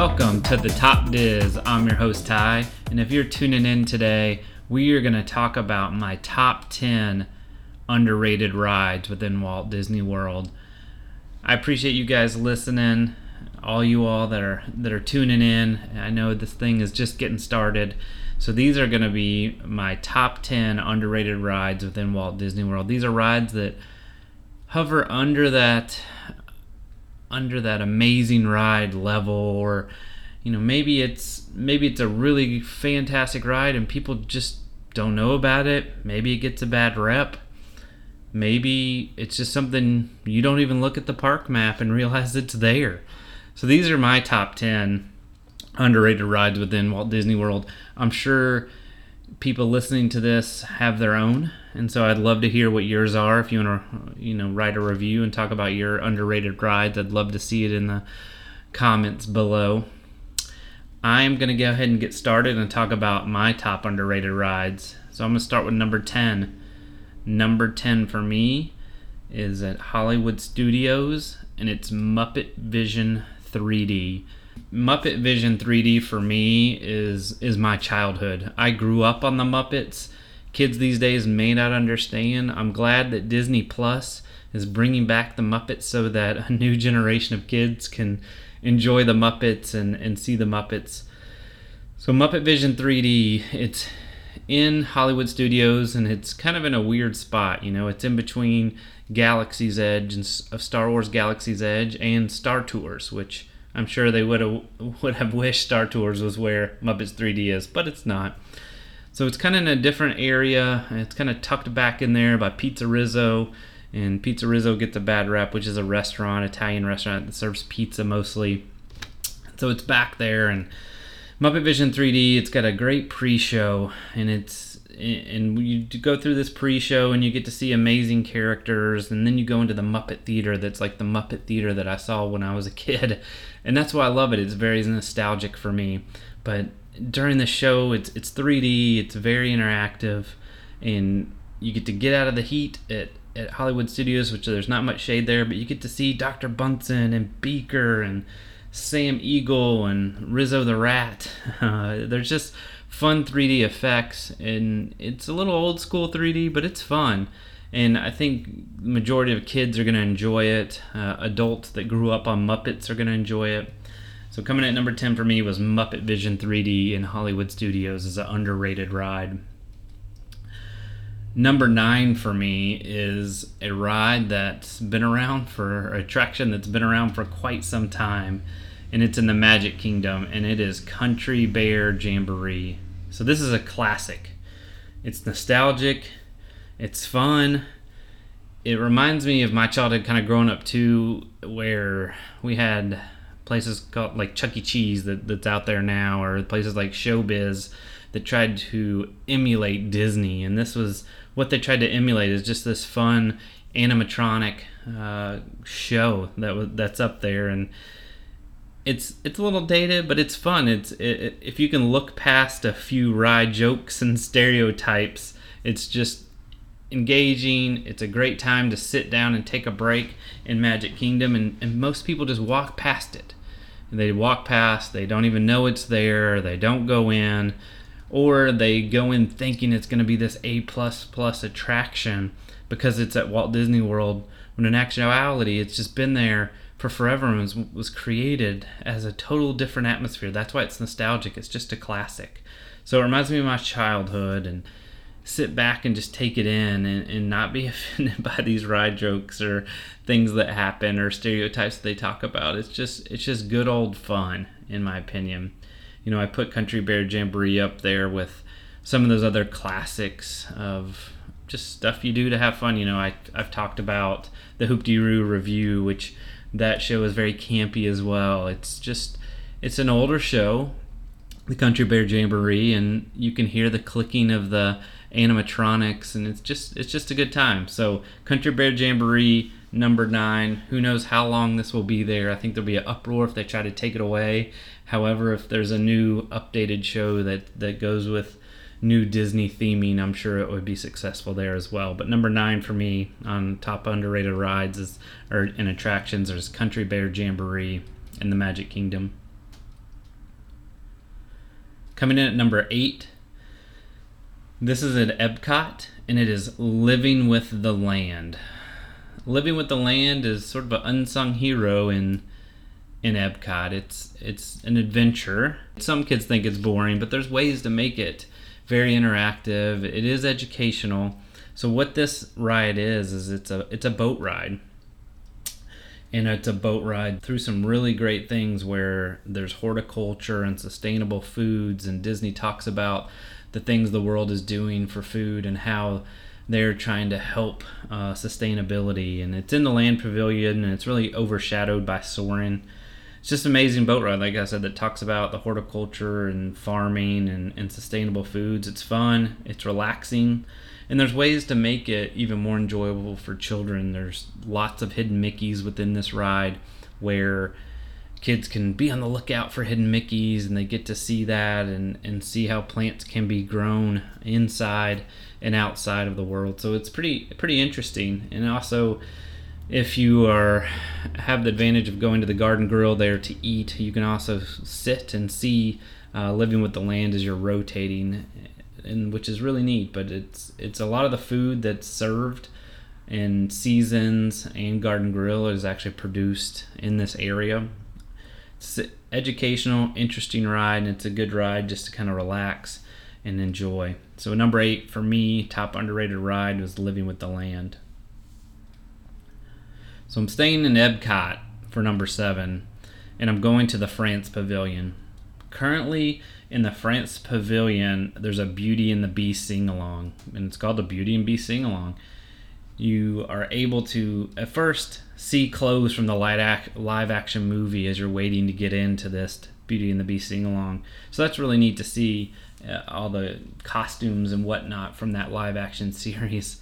Welcome to the Top Diz. I'm your host, Ty. And if you're tuning in today, we are going to talk about my top 10 underrated rides within Walt Disney World. I appreciate you guys listening, all you all that are that are tuning in. I know this thing is just getting started. So these are going to be my top 10 underrated rides within Walt Disney World. These are rides that hover under that under that amazing ride level or you know maybe it's maybe it's a really fantastic ride and people just don't know about it. Maybe it gets a bad rep. Maybe it's just something you don't even look at the park map and realize it's there. So these are my top 10 underrated rides within Walt Disney World. I'm sure people listening to this have their own and so I'd love to hear what yours are. If you want to, you know, write a review and talk about your underrated rides, I'd love to see it in the comments below. I'm to go ahead and get started and talk about my top underrated rides. So I'm to start with number 10. Number 10 for me is at Hollywood Studios and it's Muppet Vision 3D. Muppet Vision 3D for me is is my childhood. I grew up on the Muppets kids these days may not understand. I'm glad that Disney Plus is bringing back the Muppets so that a new generation of kids can enjoy the Muppets and, and see the Muppets. So, Muppet Vision 3D, it's in Hollywood Studios and it's kind of in a weird spot. You know, it's in between Galaxy's Edge and of Star Wars Galaxy's Edge and Star Tours, which I'm sure they would have would have wished Star Tours was where Muppets 3D is, but it's not. So it's kind of in a different area. It's kind of tucked back in there by Pizza Rizzo. And Pizza Rizzo gets a bad rep, which is a restaurant, Italian restaurant that serves pizza mostly. So it's back there. And Muppet Vision 3D, it's got a great pre show. And it's and you go through this pre-show and you get to see amazing characters and then you go into the muppet theater that's like the muppet theater that i saw when i was a kid and that's why i love it it's very nostalgic for me but during the show, it's it's 3D, it's very interactive, and you get to get out of the heat at, at Hollywood Studios, which there's not much shade there, but you get to see Dr. Bunsen and Beaker and Sam Eagle and Rizzo the Rat. Uh, there's just fun 3D effects, and it's a little old school 3D, but it's fun. And I think the majority of kids are going to enjoy it. Uh, adults that grew up on Muppets are going to enjoy it. So coming at number 10 for me was Muppet Vision 3D in Hollywood Studios as an underrated ride. Number 9 for me is a ride that's been around for attraction that's been around for quite some time and it's in the Magic Kingdom and it is Country Bear Jamboree. So this is a classic. It's nostalgic, it's fun. It reminds me of my childhood kind of growing up too where we had places called like Chuck E. Cheese that, that's out there now, or places like Showbiz that tried to emulate Disney. And this was what they tried to emulate is just this fun animatronic uh, show that was that's up there and it's it's a little dated but it's fun it's it, if you can look past a few wry jokes and stereotypes it's just engaging it's a great time to sit down and take a break in magic kingdom and, and most people just walk past it they walk past, they don't even know it's there, they don't go in, or they go in thinking it's going to be this A plus plus attraction because it's at Walt Disney World. When in actuality, it's just been there for forever and was, was created as a total different atmosphere. That's why it's nostalgic. It's just a classic. So it reminds me of my childhood and sit back and just take it in and, and not be offended by these ride jokes or things that happen or stereotypes they talk about. It's just it's just good old fun in my opinion. You know, I put Country Bear Jamboree up there with some of those other classics of just stuff you do to have fun. You know, I I've talked about the Hoop-Dee-Doo Revue, which that show is very campy as well. It's just it's an older show, the Country Bear Jamboree, and you can hear the clicking of the animatronics, and it's just it's just a good time. So Country Bear Jamboree number nine. Who knows how long this will be there? I think there'll be an uproar if they try to take it away. However, if there's a new updated show that that goes with new Disney theming, I'm sure it would be successful there as well. But number nine for me on top underrated rides is or in attractions is Country Bear Jamboree in the Magic Kingdom. Coming in at number eight, this is at Epcot, and it is Living with the Land. Living with the Land is sort of an unsung hero in in Epcot. It's it's an adventure. Some kids think it's boring, but there's ways to make it very interactive. It is educational. So what this ride is is it's a it's a boat ride. And it's a boat ride through some really great things where there's horticulture and sustainable foods and Disney talks about the things the world is doing for food and how they're trying to help uh, sustainability. And it's in the Land Pavilion and it's really overshadowed by Soarin' it's just an amazing boat ride like i said that talks about the horticulture and farming and, and sustainable foods. It's fun it's relaxing and there's ways to make it even more enjoyable for children. There's lots of hidden mickeys within this ride where kids can be on the lookout for hidden mickeys and they get to see that and, and see how plants can be grown inside and outside of the world. So it's pretty pretty interesting. And also if you are have the advantage of going to the garden grill there to eat you can also sit and see uh, living with the land as you're rotating and which is really neat but it's it's a lot of the food that's served and seasons and garden grill is actually produced in this area it's educational interesting ride and it's a good ride just to kind of relax and enjoy so number eight for me top underrated ride was living with the land so I'm staying in Epcot for number seven, and I'm going to the France Pavilion. Currently, in the France Pavilion, there's a Beauty and the Beast sing along, and it's called the Beauty and Beast sing along. You are able to, at first, see clothes from the live action movie as you're waiting to get into this Beauty and the Beast sing along. So that's really neat to see uh, all the costumes and whatnot from that live action series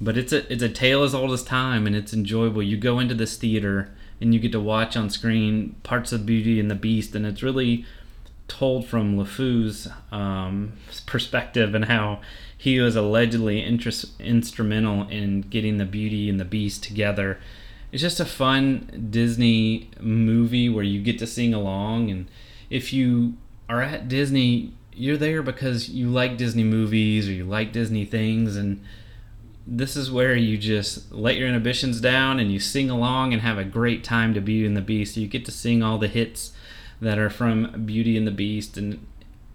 but it's a it's a tale as old as time and it's enjoyable you go into this theater and you get to watch on screen parts of beauty and the beast and it's really told from LeFou's um, perspective and how he was allegedly interest, instrumental in getting the beauty and the beast together it's just a fun disney movie where you get to sing along and if you are at disney you're there because you like disney movies or you like disney things and this is where you just let your inhibitions down and you sing along and have a great time to Beauty and the Beast. You get to sing all the hits that are from Beauty and the Beast, and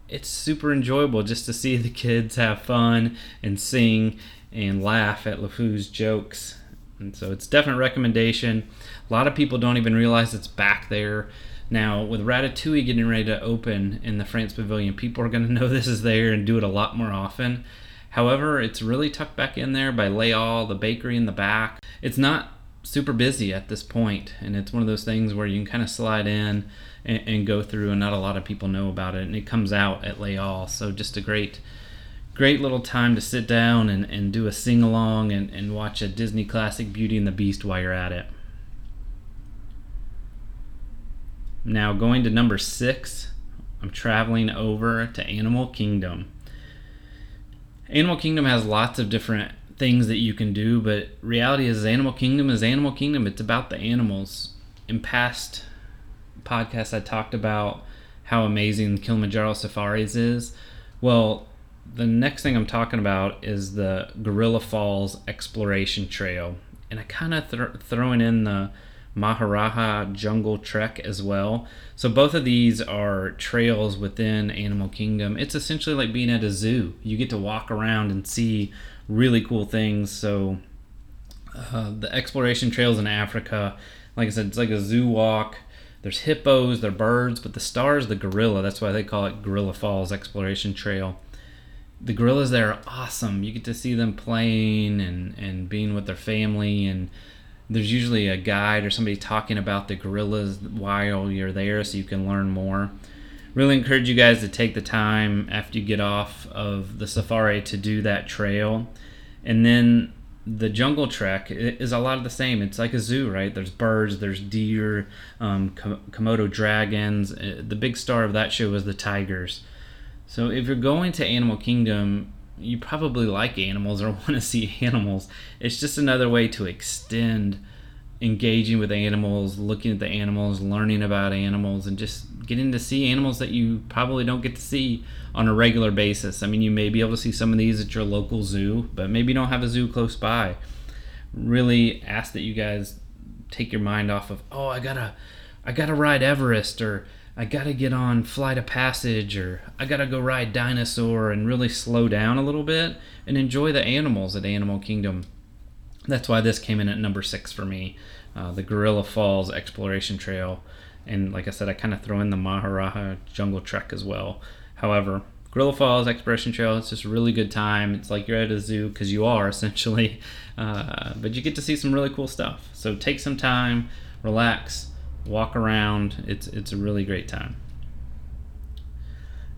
it's super enjoyable just to see the kids have fun and sing and laugh at LeFou's jokes. And so it's definite recommendation. A lot of people don't even realize it's back there. Now, with Ratatouille getting ready to open in the France Pavilion, people are going to know this is there and do it a lot more often. However, it's really tucked back in there by Halles, the bakery in the back. It's not super busy at this point, and it's one of those things where you can kind of slide in and, and go through, and not a lot of people know about it. And it comes out at Halles, so just a great, great little time to sit down and, and do a sing along and, and watch a Disney classic Beauty and the Beast while you're at it. Now, going to number six, I'm traveling over to Animal Kingdom. Animal Kingdom has lots of different things that you can do, but reality is Animal Kingdom is Animal Kingdom. It's about the animals. In past podcasts, I talked about how amazing Kilimanjaro Safaris is. Well, the next thing I'm talking about is the Gorilla Falls Exploration Trail, and I kind of th- throwing in the Maharaja Jungle Trek as well. So both of these are trails within Animal Kingdom. It's essentially like being at a zoo. You get to walk around and see really cool things. So uh, the exploration trails in Africa, like I said, it's like a zoo walk. There's hippos, there are birds, but the star is the gorilla. That's why they call it Gorilla Falls Exploration Trail. The gorillas there are awesome. You get to see them playing and, and being with their family and there's usually a guide or somebody talking about the gorillas while you're there so you can learn more. Really encourage you guys to take the time after you get off of the safari to do that trail. And then the jungle trek is a lot of the same. It's like a zoo, right? There's birds, there's deer, um, Komodo dragons. Uh, the big star of that show was the tigers. So if you're going to Animal Kingdom, you probably like animals or want to see animals. It's just another way to extend engaging with animals, looking at the animals, learning about animals, and just getting to see animals that you probably don't get to see on a regular basis. I mean, you may be able to see some of these at your local zoo, but maybe you don't have a zoo close by. Really ask that you guys take your mind off of, oh, I gotta, I gotta ride Everest, or I gotta get on Flight of Passage, or I gotta go ride Dinosaur, and really slow down a little bit and enjoy the animals at Animal Kingdom. That's why this came in at number six for me, uh, the Gorilla Falls Exploration Trail and like I said, I kind of throw in the Maharaja Jungle Trek as well. However, Gorilla Falls Exploration Trail, it's just a really good time. It's like you're at a zoo because you are essentially, uh, but you get to see some really cool stuff. So take some time, relax, walk around. It's it's a really great time.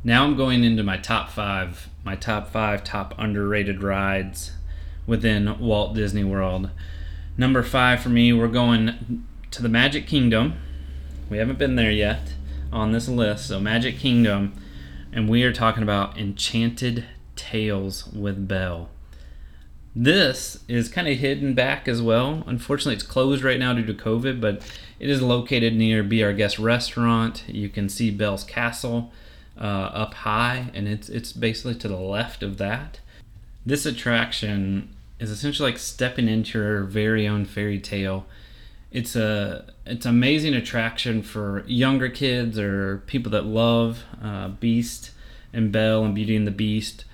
Now I'm going into my top five, my top five top underrated rides within Walt Disney World. Number five for me, we're going to the Magic Kingdom we haven't been there yet on this list. So Magic Kingdom, and we are talking about Enchanted Tales with Belle. This is kind of hidden back as well. Unfortunately, it's closed right now due to COVID, but it is located near Be Our Guest restaurant. You can see Belle's Castle uh, up high, and it's it's basically to the left of that. This attraction is essentially like stepping into your very own fairy tale it's a it's amazing attraction for younger kids or people that love uh, Beast and Belle and Beauty and the Beast.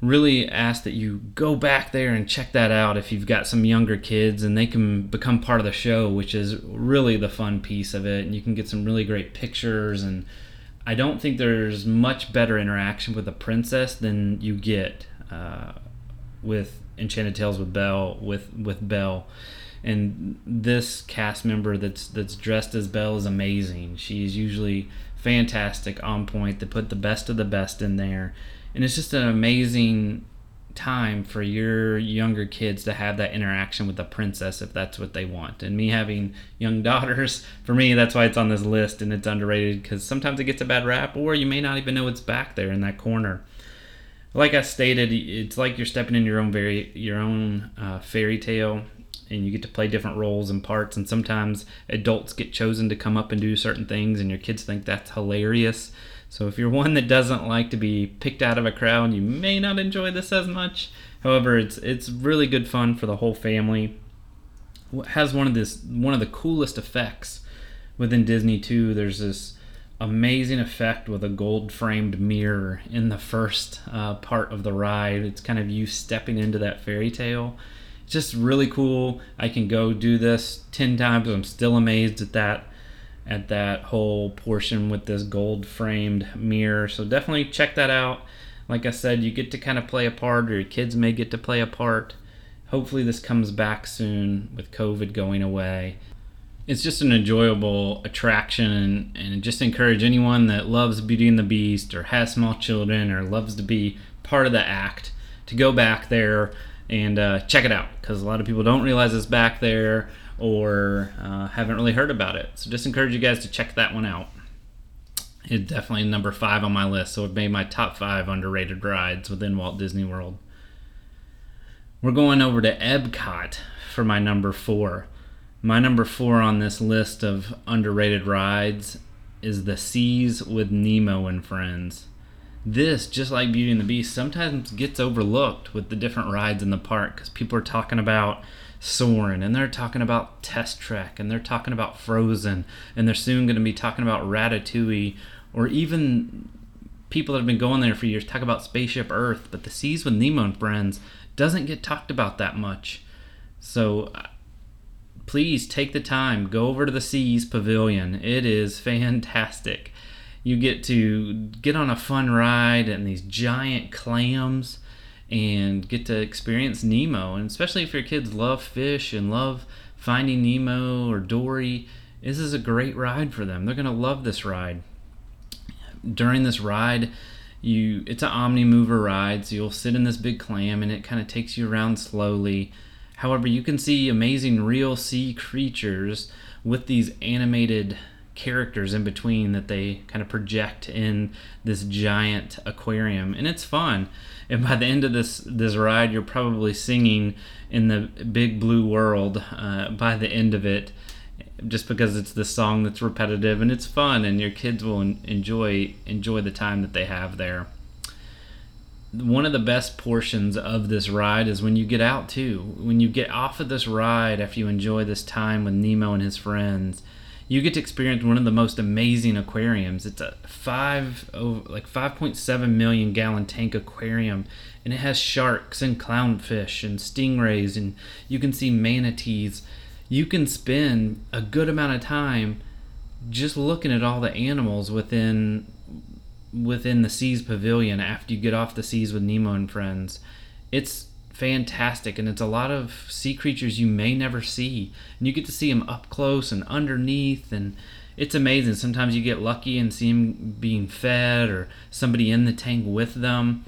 Really ask that you go back there and check that out if you've got some younger kids and they can become part of the show, which is really the fun piece of it. And you can get some really great pictures. And I don't think there's much better interaction with a princess than you get uh, with Enchanted Tales with Belle with with Belle and this cast member that's that's dressed as Belle is amazing. She's usually fantastic, on point. They put the best of the best in there, and it's just an amazing time for your younger kids to have that interaction with the princess if that's what they want. And me having young daughters, for me, that's why it's on this list and it's underrated because sometimes it gets a bad rap, or you may not even know it's back there in that corner. Like I stated, it's like you're stepping in your own very your own uh, fairy tale and you get to play different roles and parts and sometimes adults get chosen to come up and do certain things and your kids think that's hilarious. So if you're one that doesn't like to be picked out of a crowd you may not enjoy this as much. However it's it's really good fun for the whole family. It has one of this one of the coolest effects within disney too. There's this amazing effect with a gold framed mirror in the first uh, part of the ride it's kind of you stepping into that fairy tale It's just really cool. I can go do this 10 times. I'm still amazed at that at that whole portion with this gold framed mirror. So definitely check that out. Like I said, you get to kind of play a part or your kids may get to play a part. Hopefully this comes back soon with COVID going away. It's just an enjoyable attraction and, and just encourage anyone that loves Beauty and the Beast or has small children or loves to be part of the act to go back there and uh, check it out because a lot of people don't realize it's back there or uh, haven't really heard about it. So just encourage you guys to check that one out. It's definitely number five on my list, so it made my top five underrated rides within Walt Disney World. We're going over to Epcot for my number four. My number four on this list of underrated rides is the Seas with Nemo and Friends this, just like Beauty and the Beast, sometimes gets overlooked with the different rides in the park because people are talking about Soarin' and they're talking about Test Track and they're talking about Frozen and they're soon going to be talking about Ratatouille or even people that have been going there for years talk about Spaceship Earth, but the Seas with Nemo and Friends doesn't get talked about that much. So please take the time, go over to the Seas Pavilion. It is fantastic you get to get on a fun ride and these giant clams and get to experience Nemo. And especially if your kids love fish and love finding Nemo or Dory, this is a great ride for them. They're going to love this ride. During this ride, you it's an omni mover ride, so you'll sit in this big clam and it kind of takes you around slowly. However, you can see amazing real sea creatures with these animated characters in between that they kind of project in this giant aquarium and it's fun and by the end of this this ride, you're probably singing in the big blue world. Uh, by the end of it, just because it's the song that's repetitive and it's fun, and your kids will enjoy enjoy the time that they have there one of the best portions of this ride is when you get out too. When you get off of this ride after you enjoy this time with Nemo and his friends, you get to experience one of the most amazing aquariums. It's a five oh, like 5.7 million gallon tank aquarium, and it has sharks and clownfish and stingrays, and you can see manatees. You can spend a good amount of time just looking at all the animals within within the Seas Pavilion after you get off the seas with Nemo and friends. It's fantastic and it's a lot of sea creatures you may never see. And you get to see them up close and underneath and it's amazing. Sometimes you get lucky and see them being fed or somebody in the tank with them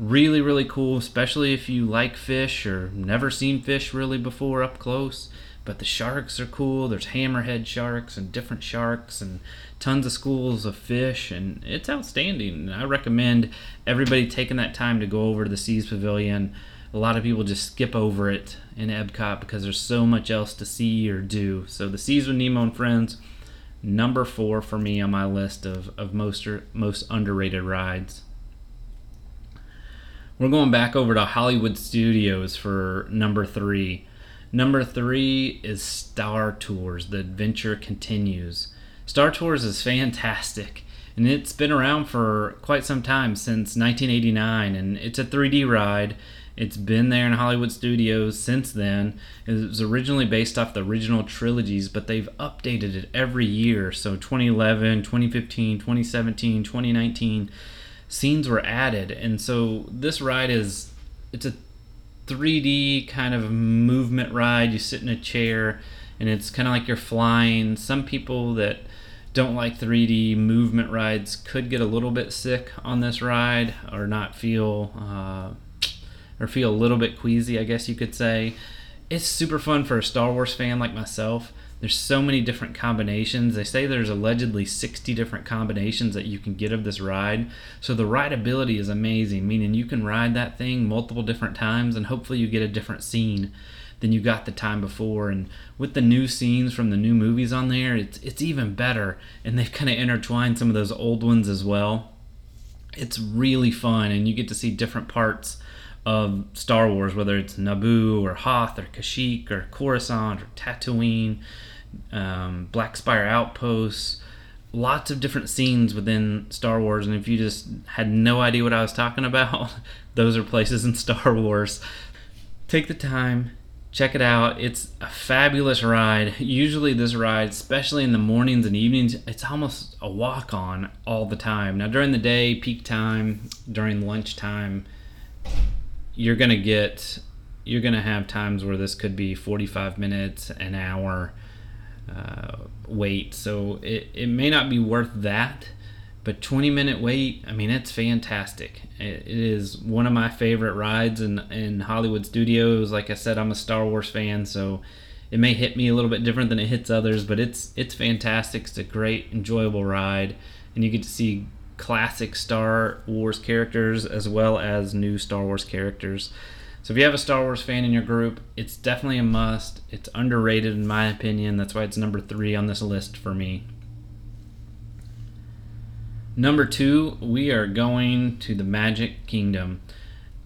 really really cool especially if you like fish or never seen fish really before up close but the sharks are cool there's hammerhead sharks and different sharks and tons of schools of fish, and it's outstanding. and I recommend everybody taking that time to go over to the Seas Pavilion. A lot of people just skip over it in Epcot because there's so much else to see or do. So the Seas with Nemo and Friends, number four for me on my list of, of most most underrated rides. We're going back over to Hollywood Studios for number three. Number three is Star Tours. The adventure continues. Star Tours is fantastic, and it's been around for quite some time since 1989, and it's a 3D ride. It's been there in Hollywood studios since then. It was originally based off the original trilogies, but they've updated it every year. So 2011, 2015, 2017, 2019 scenes were added. And so this ride is it's a 3D kind of movement ride. You sit in a chair and it's kind of like you're flying. Some people that don't like 3D movement rides could get a little bit sick on this ride or not feel uh, or feel a little bit queasy, I guess you could say. It's super fun for a Star Wars fan like myself. There's so many different combinations. They say there's allegedly 60 different combinations that you can get of this ride. So the rideability is amazing, meaning you can ride that thing multiple different times and hopefully you get a different scene than you got the time before. And with the new scenes from the new movies on there, it's it's even better. And they've kind of intertwined some of those old ones as well. It's really fun, and you get to see different parts of Star Wars, whether it's Naboo or Hoth or Kashyyyk or Coruscant or Tatooine, um, Black Spire Outposts. Lots of different scenes within Star Wars, and if you just had no idea what I was talking about, those are places in Star Wars. Take the time, check it out. It's a fabulous ride. Usually, this ride, especially in the mornings and evenings, it's almost a walk on all the time. Now, during the day, peak time, during lunchtime, you're going to get, you're going to have times where this could be 45 minutes, an hour uh, wait. So, it, it may not be worth that but 20 minute wait i mean it's fantastic. It is one of my favorite rides in, in hollywood studios. Like i said i'm a star wars fan so it may hit me a little bit different than it hits others but it's it's fantastic. It's a great enjoyable ride and you get to see classic star wars characters as well as new star wars characters so if you have a star wars fan in your group it's definitely a must it's underrated in my opinion that's why it's number three on this list for me Number two, we are going to the Magic Kingdom,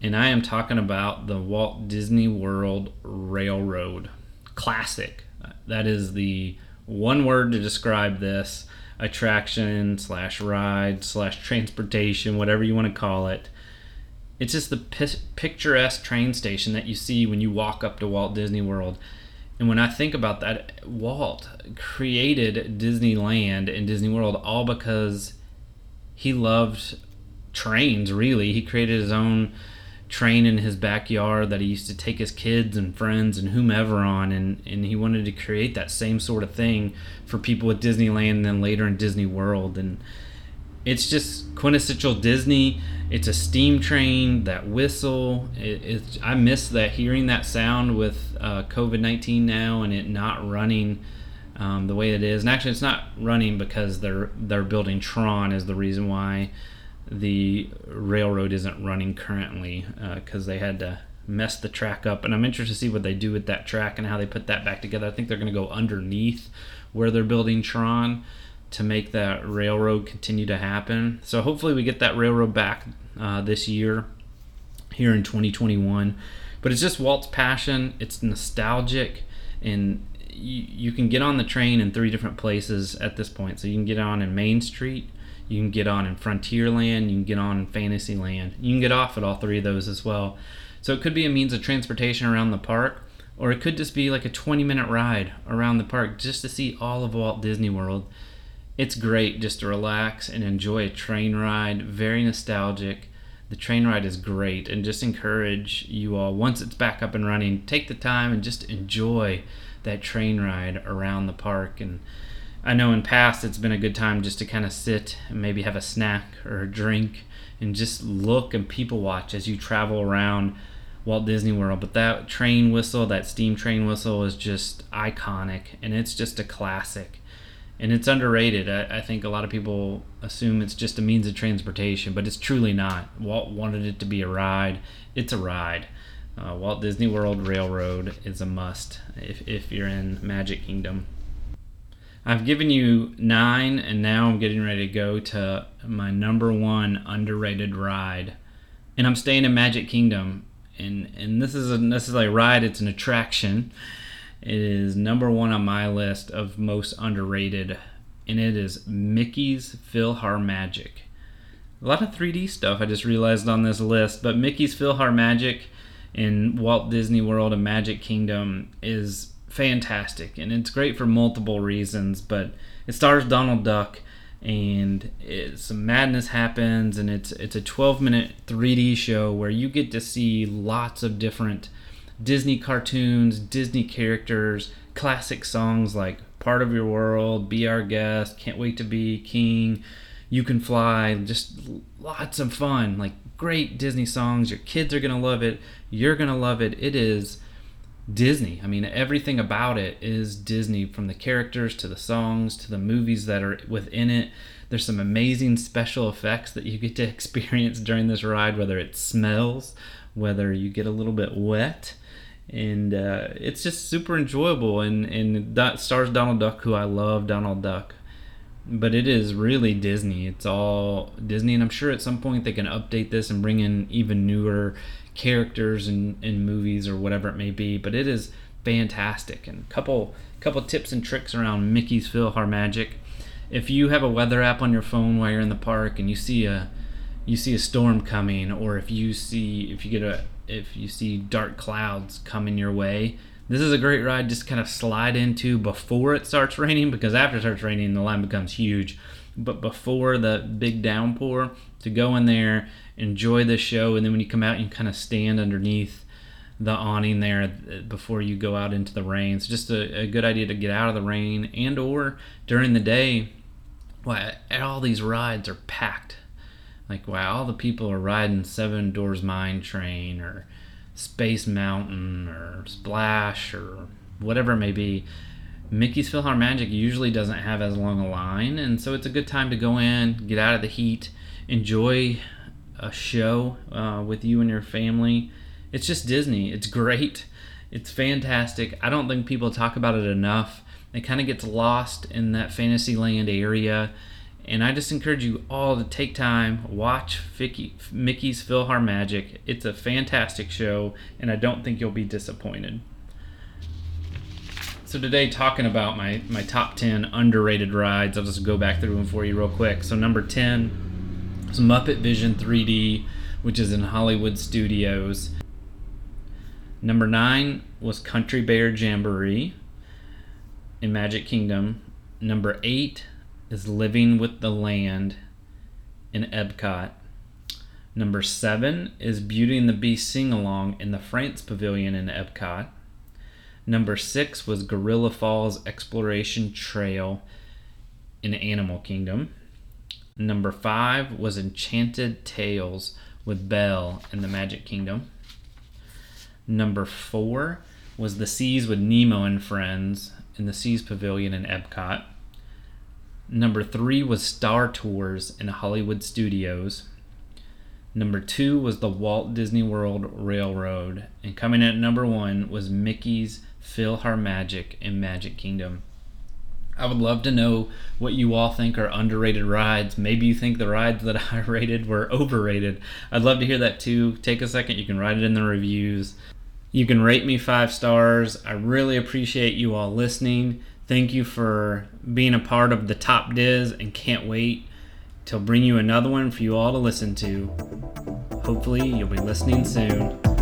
and I am talking about the Walt Disney World Railroad. Classic. That is the one word to describe this attraction slash ride slash transportation, whatever you want to call it. It's just the picturesque train station that you see when you walk up to Walt Disney World. And when I think about that, Walt created Disneyland and Disney World all because he loved trains really he created his own train in his backyard that he used to take his kids and friends and whomever on and, and he wanted to create that same sort of thing for people at disneyland and then later in disney world and it's just quintessential disney it's a steam train that whistle it, i miss that hearing that sound with uh, covid-19 now and it not running um, the way it is. And actually, it's not running because they're they're building Tron is the reason why the railroad isn't running currently because uh, they had to mess the track up. And I'm interested to see what they do with that track and how they put that back together. I think they're going to go underneath where they're building Tron to make that railroad continue to happen. So hopefully we get that railroad back uh, this year here in 2021. But it's just Walt's passion. It's nostalgic, and you, you can get on the train in three different places at this point. So you can get on in Main Street, you can get on in Frontierland, you can get on in Fantasyland. You can get off at all three of those as well. So it could be a means of transportation around the park, or it could just be like a 20 minute ride around the park just to see all of Walt Disney World. It's great just to relax and enjoy a train ride, very nostalgic. The train ride is great, and just encourage you all, once it's back up and running, take the time and just enjoy that train ride around the park. And I know in past it's been a good time just to kind of sit and maybe have a snack or a drink and just look and people watch as you travel around Walt Disney World. But that train whistle, that steam train whistle, is just iconic and it's just a classic. And it's underrated. I, I think a lot of people assume it's just a means of transportation, but it's truly not. Walt wanted it to be a ride. It's a ride. Uh, Walt Disney World Railroad is a must if, if you're in Magic Kingdom. I've given you nine, and now I'm getting ready to go to my number one underrated ride. And I'm staying in Magic Kingdom. And, and this isn't necessarily a ride, it's an attraction. It is number one on my list of most underrated, and it is Mickey's PhilharMagic. A lot of 3D stuff I just realized on this list, but Mickey's PhilharMagic in Walt Disney World and Magic Kingdom is fantastic, and it's great for multiple reasons. But it stars Donald Duck, and it, some madness happens, and it's it's a 12 minute 3D show where you get to see lots of different Disney cartoons, Disney characters, classic songs like "Part of Your World," "Be Our Guest," "Can't Wait to Be King." You Can Fly, just lots of fun, like great Disney songs. Your kids are going to love it. You're going to love it. It is Disney. I mean, everything about it is Disney from the characters to the songs to the movies that are within it. There's some amazing special effects that you get to experience during this ride, whether it smells, whether you get a little bit wet. And uh, it's just super enjoyable. And, and that stars Donald Duck, who I love Donald Duck. But it is really Disney. It's all Disney. And I'm sure at some point they can update this and bring in even newer characters and, in movies or whatever it may be, but it is fantastic. And a couple couple tips and tricks around Mickey's PhilharMagic. If you have a weather app on your phone while you're in the park and you see a you see a storm coming, or if you see if you get a if you see dark clouds coming your way, this is a great ride just kind of slide into before it starts raining because after it starts raining the line becomes huge. But before the big downpour, to go in there enjoy the show, and then when you come out, you kind of stand underneath the awning there before you go out into the rain. It's just a, a good idea to get out of the rain and or during the day. Wow, all these rides are packed. Like wow, all the people are riding Seven Dwarfs Mine Train or Space Mountain or Splash or whatever it may be. Mickey's PhilharMagic usually doesn't have as long a line, and so it's a good time to go in, get out of the heat, enjoy a show uh, with you and your family. It's just Disney. It's great. It's fantastic. I don't think people talk about it enough. It kind of gets lost in that Fantasyland area. And I just encourage you all to take time, watch Vicky, Mickey's PhilharMagic. It's a fantastic show, and I don't think you'll be disappointed. So today, talking about my, my top 10 underrated rides, I'll just go back through them for you real quick. So number 10, is Muppet Vision 3D, which is in Hollywood Studios. Number nine was Country Bear Jamboree in Magic Kingdom. Number eight is Living with the Land in Epcot. Number seven is Beauty and the Beast Sing Along in the France Pavilion in Epcot. Number six was Gorilla Falls Exploration Trail in Animal Kingdom. Number five was Enchanted Tales with Belle in the Magic Kingdom. Number four was The Seas with Nemo and Friends in the Seas Pavilion in Epcot. Number three was Star Tours in Hollywood Studios. Number two was the Walt Disney World Railroad. And coming in at number one was Mickey's PhilharMagic in Magic Kingdom. I would love to know what you all think are underrated rides. Maybe you think the rides that I rated were overrated. I'd love to hear that too. Take a second, you can write it in the reviews. You can rate me five stars. I really appreciate you all listening. Thank you for being a part of the Top Diz and can't wait to bring you another one for you all to listen to. Hopefully, you'll be listening soon.